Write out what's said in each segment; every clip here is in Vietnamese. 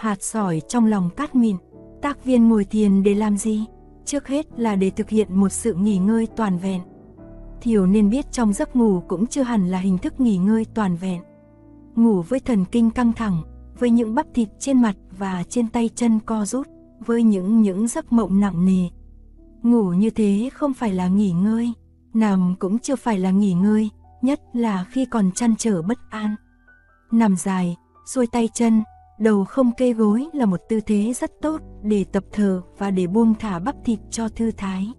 hạt sỏi trong lòng cát mịn. Tác viên ngồi thiền để làm gì? Trước hết là để thực hiện một sự nghỉ ngơi toàn vẹn. Thiểu nên biết trong giấc ngủ cũng chưa hẳn là hình thức nghỉ ngơi toàn vẹn. Ngủ với thần kinh căng thẳng, với những bắp thịt trên mặt và trên tay chân co rút, với những những giấc mộng nặng nề. Ngủ như thế không phải là nghỉ ngơi, nằm cũng chưa phải là nghỉ ngơi, nhất là khi còn chăn trở bất an. Nằm dài, xuôi tay chân, đầu không kê gối là một tư thế rất tốt để tập thở và để buông thả bắp thịt cho thư thái.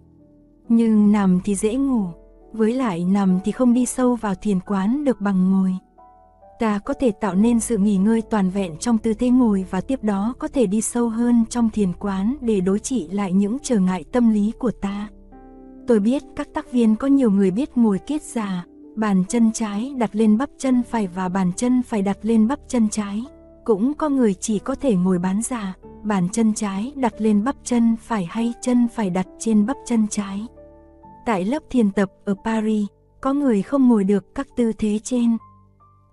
Nhưng nằm thì dễ ngủ, với lại nằm thì không đi sâu vào thiền quán được bằng ngồi. Ta có thể tạo nên sự nghỉ ngơi toàn vẹn trong tư thế ngồi và tiếp đó có thể đi sâu hơn trong thiền quán để đối trị lại những trở ngại tâm lý của ta. Tôi biết các tác viên có nhiều người biết ngồi kiết già, bàn chân trái đặt lên bắp chân phải và bàn chân phải đặt lên bắp chân trái. Cũng có người chỉ có thể ngồi bán già, bàn chân trái đặt lên bắp chân phải hay chân phải đặt trên bắp chân trái. Tại lớp thiền tập ở Paris, có người không ngồi được các tư thế trên.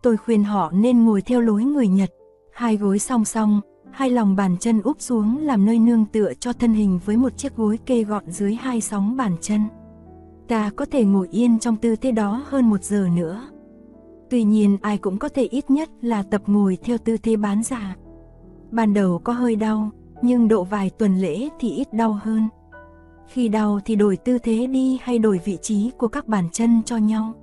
Tôi khuyên họ nên ngồi theo lối người Nhật, hai gối song song, hai lòng bàn chân úp xuống làm nơi nương tựa cho thân hình với một chiếc gối kê gọn dưới hai sóng bàn chân. Ta có thể ngồi yên trong tư thế đó hơn một giờ nữa. Tuy nhiên ai cũng có thể ít nhất là tập ngồi theo tư thế bán giả. Ban đầu có hơi đau, nhưng độ vài tuần lễ thì ít đau hơn. Khi đau thì đổi tư thế đi hay đổi vị trí của các bàn chân cho nhau.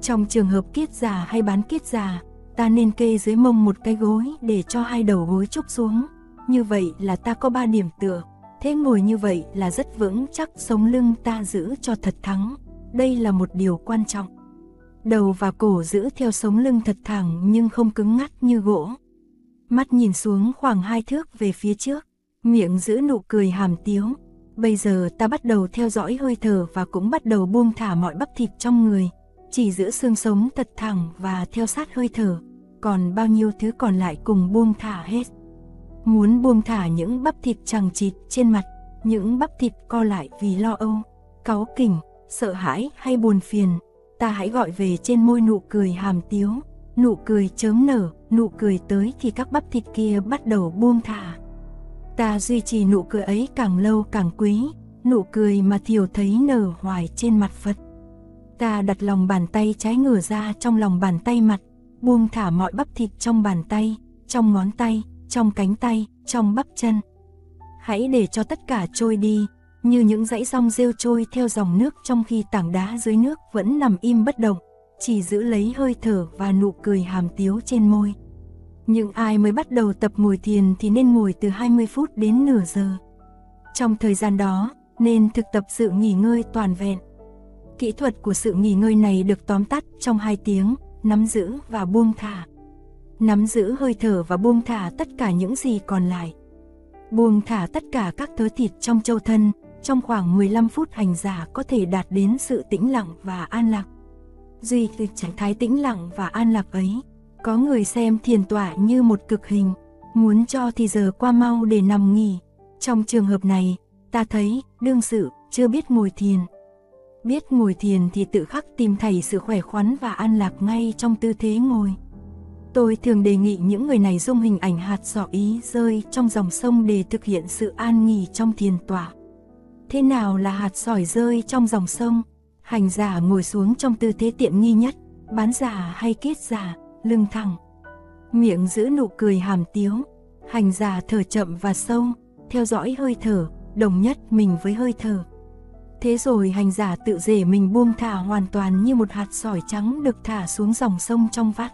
Trong trường hợp kiết già hay bán kiết già, ta nên kê dưới mông một cái gối để cho hai đầu gối trúc xuống. Như vậy là ta có ba điểm tựa. Thế ngồi như vậy là rất vững chắc sống lưng ta giữ cho thật thắng. Đây là một điều quan trọng. Đầu và cổ giữ theo sống lưng thật thẳng nhưng không cứng ngắt như gỗ. Mắt nhìn xuống khoảng hai thước về phía trước, miệng giữ nụ cười hàm tiếu. Bây giờ ta bắt đầu theo dõi hơi thở và cũng bắt đầu buông thả mọi bắp thịt trong người chỉ giữ xương sống thật thẳng và theo sát hơi thở, còn bao nhiêu thứ còn lại cùng buông thả hết. Muốn buông thả những bắp thịt chằng chịt trên mặt, những bắp thịt co lại vì lo âu, cáu kỉnh, sợ hãi hay buồn phiền, ta hãy gọi về trên môi nụ cười hàm tiếu, nụ cười chớm nở, nụ cười tới thì các bắp thịt kia bắt đầu buông thả. Ta duy trì nụ cười ấy càng lâu càng quý, nụ cười mà thiểu thấy nở hoài trên mặt Phật. Ta đặt lòng bàn tay trái ngửa ra trong lòng bàn tay mặt, buông thả mọi bắp thịt trong bàn tay, trong ngón tay, trong cánh tay, trong bắp chân. Hãy để cho tất cả trôi đi, như những dãy rong rêu trôi theo dòng nước trong khi tảng đá dưới nước vẫn nằm im bất động, chỉ giữ lấy hơi thở và nụ cười hàm tiếu trên môi. những ai mới bắt đầu tập ngồi thiền thì nên ngồi từ 20 phút đến nửa giờ. Trong thời gian đó, nên thực tập sự nghỉ ngơi toàn vẹn. Kỹ thuật của sự nghỉ ngơi này được tóm tắt trong hai tiếng, nắm giữ và buông thả. Nắm giữ hơi thở và buông thả tất cả những gì còn lại. Buông thả tất cả các thớ thịt trong châu thân, trong khoảng 15 phút hành giả có thể đạt đến sự tĩnh lặng và an lạc. Duy từ trạng thái tĩnh lặng và an lạc ấy, có người xem thiền tọa như một cực hình, muốn cho thì giờ qua mau để nằm nghỉ. Trong trường hợp này, ta thấy đương sự chưa biết ngồi thiền, Biết ngồi thiền thì tự khắc tìm thấy sự khỏe khoắn và an lạc ngay trong tư thế ngồi. Tôi thường đề nghị những người này dung hình ảnh hạt sọ ý rơi trong dòng sông để thực hiện sự an nghỉ trong thiền tọa. Thế nào là hạt sỏi rơi trong dòng sông? Hành giả ngồi xuống trong tư thế tiện nghi nhất, bán giả hay kết giả, lưng thẳng. Miệng giữ nụ cười hàm tiếu, hành giả thở chậm và sâu, theo dõi hơi thở, đồng nhất mình với hơi thở. Thế rồi hành giả tự rể mình buông thả hoàn toàn như một hạt sỏi trắng được thả xuống dòng sông trong vắt.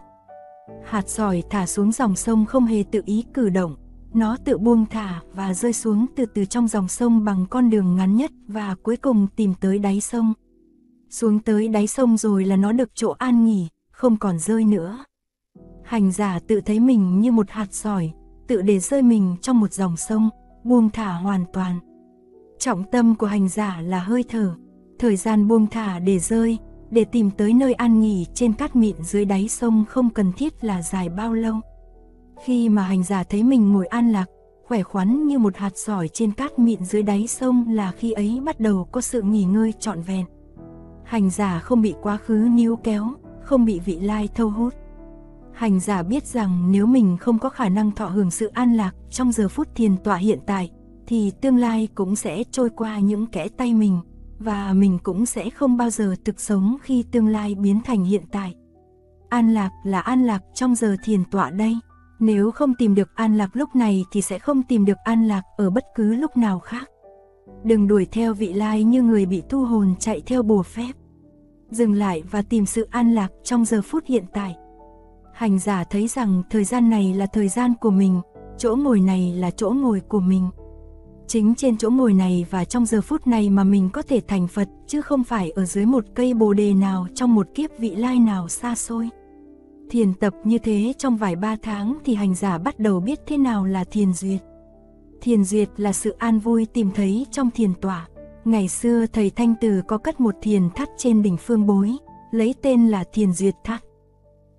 Hạt sỏi thả xuống dòng sông không hề tự ý cử động, nó tự buông thả và rơi xuống từ từ trong dòng sông bằng con đường ngắn nhất và cuối cùng tìm tới đáy sông. Xuống tới đáy sông rồi là nó được chỗ an nghỉ, không còn rơi nữa. Hành giả tự thấy mình như một hạt sỏi, tự để rơi mình trong một dòng sông, buông thả hoàn toàn. Trọng tâm của hành giả là hơi thở, thời gian buông thả để rơi, để tìm tới nơi an nghỉ trên cát mịn dưới đáy sông không cần thiết là dài bao lâu. Khi mà hành giả thấy mình ngồi an lạc, khỏe khoắn như một hạt sỏi trên cát mịn dưới đáy sông là khi ấy bắt đầu có sự nghỉ ngơi trọn vẹn. Hành giả không bị quá khứ níu kéo, không bị vị lai thâu hút. Hành giả biết rằng nếu mình không có khả năng thọ hưởng sự an lạc trong giờ phút thiền tọa hiện tại, thì tương lai cũng sẽ trôi qua những kẽ tay mình, và mình cũng sẽ không bao giờ thực sống khi tương lai biến thành hiện tại. An lạc là an lạc trong giờ thiền tọa đây. Nếu không tìm được an lạc lúc này thì sẽ không tìm được an lạc ở bất cứ lúc nào khác. Đừng đuổi theo vị lai như người bị thu hồn chạy theo bùa phép. Dừng lại và tìm sự an lạc trong giờ phút hiện tại. Hành giả thấy rằng thời gian này là thời gian của mình, chỗ ngồi này là chỗ ngồi của mình. Chính trên chỗ ngồi này và trong giờ phút này mà mình có thể thành Phật chứ không phải ở dưới một cây bồ đề nào trong một kiếp vị lai nào xa xôi. Thiền tập như thế trong vài ba tháng thì hành giả bắt đầu biết thế nào là thiền duyệt. Thiền duyệt là sự an vui tìm thấy trong thiền tỏa. Ngày xưa thầy Thanh Từ có cất một thiền thắt trên đỉnh phương bối, lấy tên là thiền duyệt thắt.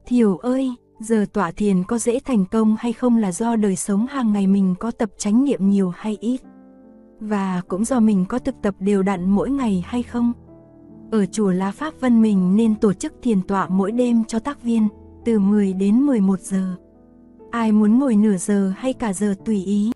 Thiểu ơi, giờ tỏa thiền có dễ thành công hay không là do đời sống hàng ngày mình có tập chánh niệm nhiều hay ít. Và cũng do mình có thực tập đều đặn mỗi ngày hay không. Ở chùa Lá Pháp Vân mình nên tổ chức thiền tọa mỗi đêm cho tác viên, từ 10 đến 11 giờ. Ai muốn ngồi nửa giờ hay cả giờ tùy ý.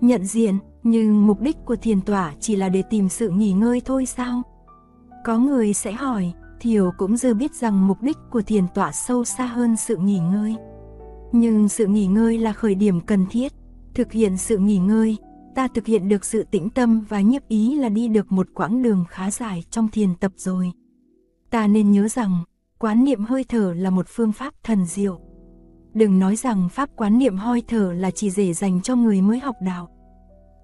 Nhận diện, nhưng mục đích của thiền tỏa chỉ là để tìm sự nghỉ ngơi thôi sao? Có người sẽ hỏi, Thiều cũng dư biết rằng mục đích của thiền tỏa sâu xa hơn sự nghỉ ngơi. Nhưng sự nghỉ ngơi là khởi điểm cần thiết. Thực hiện sự nghỉ ngơi, ta thực hiện được sự tĩnh tâm và nhiếp ý là đi được một quãng đường khá dài trong thiền tập rồi. Ta nên nhớ rằng, quán niệm hơi thở là một phương pháp thần diệu. Đừng nói rằng pháp quán niệm hơi thở là chỉ dễ dành cho người mới học đạo.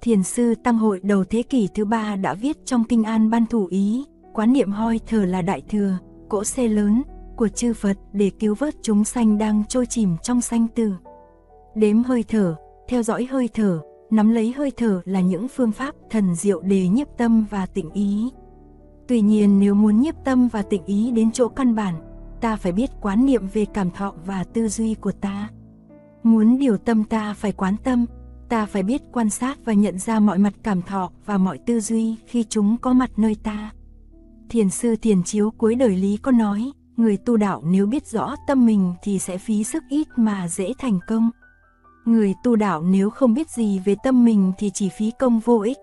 Thiền sư Tăng hội đầu thế kỷ thứ ba đã viết trong Kinh An Ban Thủ Ý, quán niệm hơi thở là đại thừa, cỗ xe lớn của chư Phật để cứu vớt chúng sanh đang trôi chìm trong sanh tử. Đếm hơi thở, theo dõi hơi thở, nắm lấy hơi thở là những phương pháp thần diệu để nhiếp tâm và tịnh ý. Tuy nhiên nếu muốn nhiếp tâm và tịnh ý đến chỗ căn bản, ta phải biết quán niệm về cảm thọ và tư duy của ta. Muốn điều tâm ta phải quán tâm, ta phải biết quan sát và nhận ra mọi mặt cảm thọ và mọi tư duy khi chúng có mặt nơi ta. Thiền sư Thiền Chiếu cuối đời Lý có nói, người tu đạo nếu biết rõ tâm mình thì sẽ phí sức ít mà dễ thành công. Người tu đạo nếu không biết gì về tâm mình thì chỉ phí công vô ích.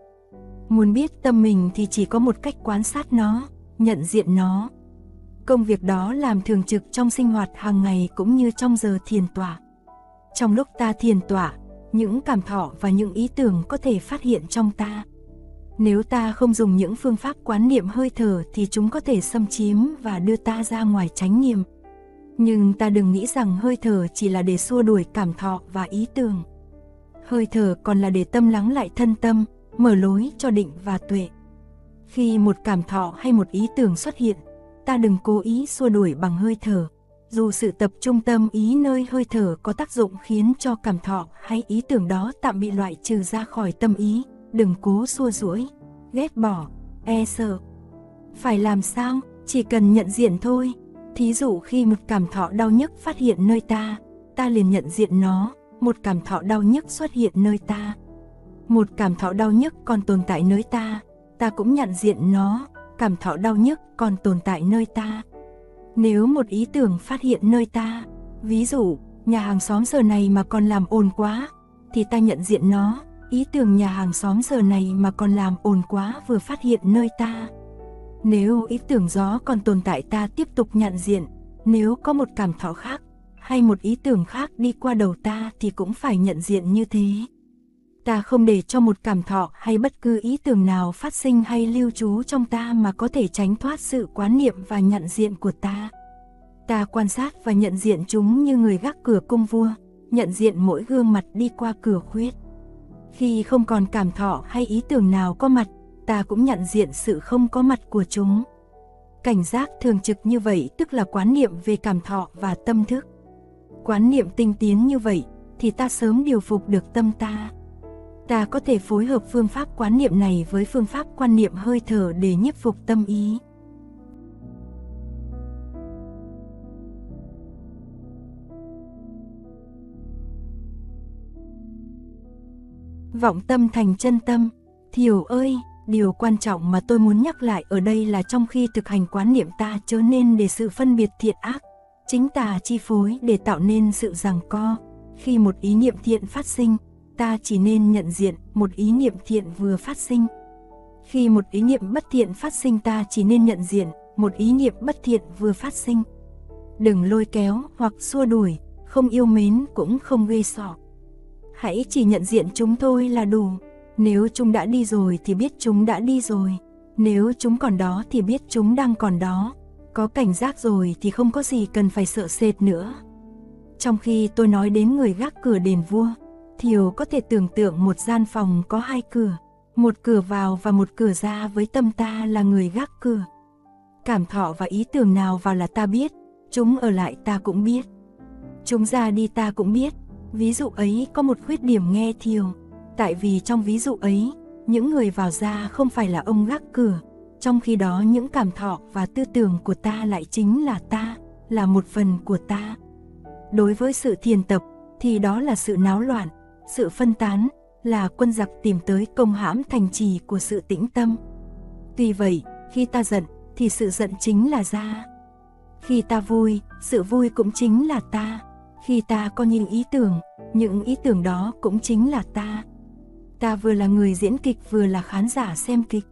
Muốn biết tâm mình thì chỉ có một cách quan sát nó, nhận diện nó. Công việc đó làm thường trực trong sinh hoạt hàng ngày cũng như trong giờ thiền tọa. Trong lúc ta thiền tọa, những cảm thọ và những ý tưởng có thể phát hiện trong ta. Nếu ta không dùng những phương pháp quán niệm hơi thở thì chúng có thể xâm chiếm và đưa ta ra ngoài chánh niệm. Nhưng ta đừng nghĩ rằng hơi thở chỉ là để xua đuổi cảm thọ và ý tưởng. Hơi thở còn là để tâm lắng lại thân tâm, mở lối cho định và tuệ. Khi một cảm thọ hay một ý tưởng xuất hiện, ta đừng cố ý xua đuổi bằng hơi thở. Dù sự tập trung tâm ý nơi hơi thở có tác dụng khiến cho cảm thọ hay ý tưởng đó tạm bị loại trừ ra khỏi tâm ý, đừng cố xua rũi, ghét bỏ, e sợ. Phải làm sao, chỉ cần nhận diện thôi. Thí dụ khi một cảm thọ đau nhức phát hiện nơi ta, ta liền nhận diện nó, một cảm thọ đau nhức xuất hiện nơi ta. Một cảm thọ đau nhức còn tồn tại nơi ta, ta cũng nhận diện nó, cảm thọ đau nhức còn tồn tại nơi ta. Nếu một ý tưởng phát hiện nơi ta, ví dụ, nhà hàng xóm giờ này mà còn làm ồn quá, thì ta nhận diện nó, ý tưởng nhà hàng xóm giờ này mà còn làm ồn quá vừa phát hiện nơi ta. Nếu ý tưởng gió còn tồn tại ta tiếp tục nhận diện, nếu có một cảm thọ khác, hay một ý tưởng khác đi qua đầu ta thì cũng phải nhận diện như thế. Ta không để cho một cảm thọ hay bất cứ ý tưởng nào phát sinh hay lưu trú trong ta mà có thể tránh thoát sự quán niệm và nhận diện của ta. Ta quan sát và nhận diện chúng như người gác cửa cung vua, nhận diện mỗi gương mặt đi qua cửa khuyết. Khi không còn cảm thọ hay ý tưởng nào có mặt, ta cũng nhận diện sự không có mặt của chúng. Cảnh giác thường trực như vậy tức là quán niệm về cảm thọ và tâm thức. Quán niệm tinh tiến như vậy thì ta sớm điều phục được tâm ta. Ta có thể phối hợp phương pháp quán niệm này với phương pháp quan niệm hơi thở để nhiếp phục tâm ý. Vọng tâm thành chân tâm, Thiều ơi, điều quan trọng mà tôi muốn nhắc lại ở đây là trong khi thực hành quán niệm ta chớ nên để sự phân biệt thiện ác, chính tà chi phối để tạo nên sự giằng co. Khi một ý niệm thiện phát sinh, ta chỉ nên nhận diện một ý niệm thiện vừa phát sinh. Khi một ý niệm bất thiện phát sinh ta chỉ nên nhận diện một ý niệm bất thiện vừa phát sinh. Đừng lôi kéo hoặc xua đuổi, không yêu mến cũng không gây sọ. Hãy chỉ nhận diện chúng thôi là đủ. Nếu chúng đã đi rồi thì biết chúng đã đi rồi. Nếu chúng còn đó thì biết chúng đang còn đó. Có cảnh giác rồi thì không có gì cần phải sợ sệt nữa. Trong khi tôi nói đến người gác cửa đền vua, Thiều có thể tưởng tượng một gian phòng có hai cửa, một cửa vào và một cửa ra với tâm ta là người gác cửa. Cảm thọ và ý tưởng nào vào là ta biết, chúng ở lại ta cũng biết. Chúng ra đi ta cũng biết, ví dụ ấy có một khuyết điểm nghe Thiều, tại vì trong ví dụ ấy, những người vào ra không phải là ông gác cửa, trong khi đó những cảm thọ và tư tưởng của ta lại chính là ta, là một phần của ta. Đối với sự thiền tập thì đó là sự náo loạn, sự phân tán, là quân giặc tìm tới công hãm thành trì của sự tĩnh tâm. Tuy vậy, khi ta giận thì sự giận chính là ra. Khi ta vui, sự vui cũng chính là ta. Khi ta có những ý tưởng, những ý tưởng đó cũng chính là ta. Ta vừa là người diễn kịch vừa là khán giả xem kịch.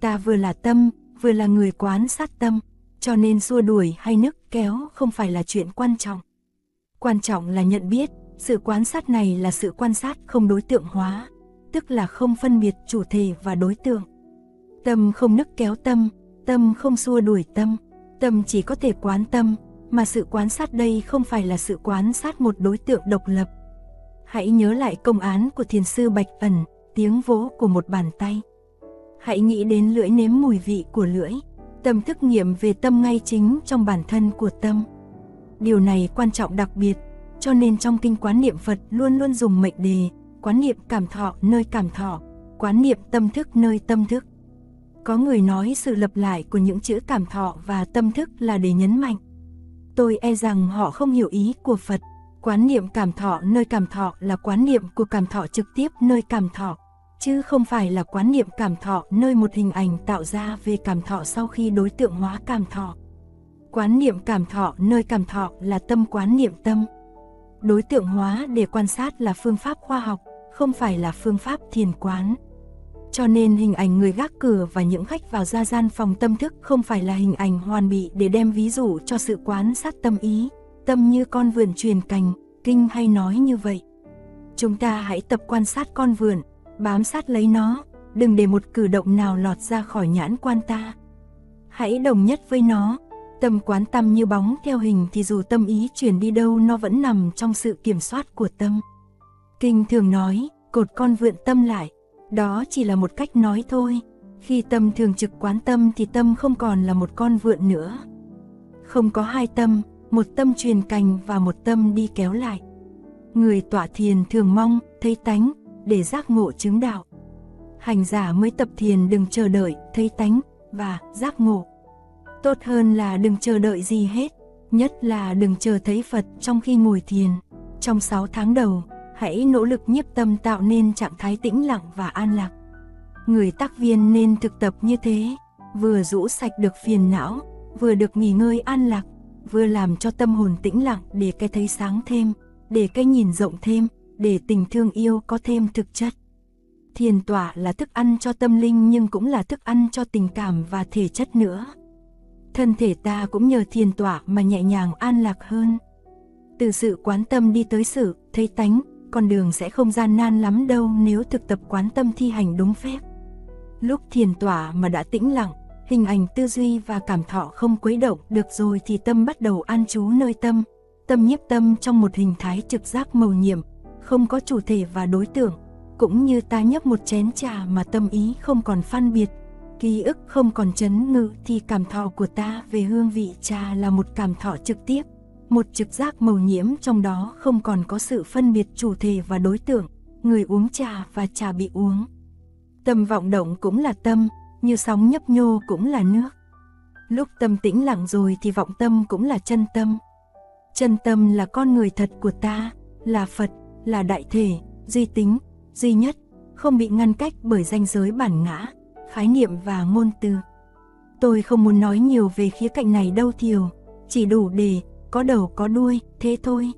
Ta vừa là tâm, vừa là người quán sát tâm, cho nên xua đuổi hay nức kéo không phải là chuyện quan trọng. Quan trọng là nhận biết, sự quan sát này là sự quan sát không đối tượng hóa, tức là không phân biệt chủ thể và đối tượng. Tâm không nức kéo tâm, tâm không xua đuổi tâm, tâm chỉ có thể quán tâm, mà sự quan sát đây không phải là sự quan sát một đối tượng độc lập. Hãy nhớ lại công án của thiền sư Bạch Ẩn, tiếng vỗ của một bàn tay. Hãy nghĩ đến lưỡi nếm mùi vị của lưỡi, tâm thức nghiệm về tâm ngay chính trong bản thân của tâm. Điều này quan trọng đặc biệt, cho nên trong kinh quán niệm Phật luôn luôn dùng mệnh đề, quán niệm cảm thọ nơi cảm thọ, quán niệm tâm thức nơi tâm thức. Có người nói sự lập lại của những chữ cảm thọ và tâm thức là để nhấn mạnh. Tôi e rằng họ không hiểu ý của Phật. Quán niệm cảm thọ nơi cảm thọ là quán niệm của cảm thọ trực tiếp nơi cảm thọ, chứ không phải là quán niệm cảm thọ nơi một hình ảnh tạo ra về cảm thọ sau khi đối tượng hóa cảm thọ. Quán niệm cảm thọ nơi cảm thọ là tâm quán niệm tâm. Đối tượng hóa để quan sát là phương pháp khoa học, không phải là phương pháp thiền quán. Cho nên hình ảnh người gác cửa và những khách vào ra gian phòng tâm thức không phải là hình ảnh hoàn bị để đem ví dụ cho sự quán sát tâm ý, tâm như con vườn truyền cành, kinh hay nói như vậy. Chúng ta hãy tập quan sát con vườn, bám sát lấy nó, đừng để một cử động nào lọt ra khỏi nhãn quan ta. Hãy đồng nhất với nó, tâm quán tâm như bóng theo hình thì dù tâm ý chuyển đi đâu nó vẫn nằm trong sự kiểm soát của tâm. Kinh thường nói, cột con vượn tâm lại, đó chỉ là một cách nói thôi. Khi tâm thường trực quán tâm thì tâm không còn là một con vượn nữa. Không có hai tâm, một tâm truyền cành và một tâm đi kéo lại. Người tọa thiền thường mong, thấy tánh, để giác ngộ chứng đạo. Hành giả mới tập thiền đừng chờ đợi, thấy tánh, và giác ngộ. Tốt hơn là đừng chờ đợi gì hết, nhất là đừng chờ thấy Phật trong khi ngồi thiền. Trong 6 tháng đầu, hãy nỗ lực nhiếp tâm tạo nên trạng thái tĩnh lặng và an lạc. Người tác viên nên thực tập như thế, vừa rũ sạch được phiền não, vừa được nghỉ ngơi an lạc, vừa làm cho tâm hồn tĩnh lặng để cái thấy sáng thêm, để cái nhìn rộng thêm, để tình thương yêu có thêm thực chất. Thiền tỏa là thức ăn cho tâm linh nhưng cũng là thức ăn cho tình cảm và thể chất nữa. Thân thể ta cũng nhờ thiền tỏa mà nhẹ nhàng an lạc hơn. Từ sự quán tâm đi tới sự thấy tánh, con đường sẽ không gian nan lắm đâu nếu thực tập quán tâm thi hành đúng phép. Lúc thiền tỏa mà đã tĩnh lặng, hình ảnh tư duy và cảm thọ không quấy động được rồi thì tâm bắt đầu an trú nơi tâm, tâm nhiếp tâm trong một hình thái trực giác màu nhiệm, không có chủ thể và đối tượng, cũng như ta nhấp một chén trà mà tâm ý không còn phân biệt, ký ức không còn chấn ngự thì cảm thọ của ta về hương vị trà là một cảm thọ trực tiếp, một trực giác màu nhiễm trong đó không còn có sự phân biệt chủ thể và đối tượng, người uống trà và trà bị uống. Tâm vọng động cũng là tâm, như sóng nhấp nhô cũng là nước. Lúc tâm tĩnh lặng rồi thì vọng tâm cũng là chân tâm. Chân tâm là con người thật của ta, là Phật, là đại thể, duy tính, duy nhất, không bị ngăn cách bởi ranh giới bản ngã, khái niệm và ngôn từ. Tôi không muốn nói nhiều về khía cạnh này đâu Thiều, chỉ đủ để có đầu có đuôi, thế thôi.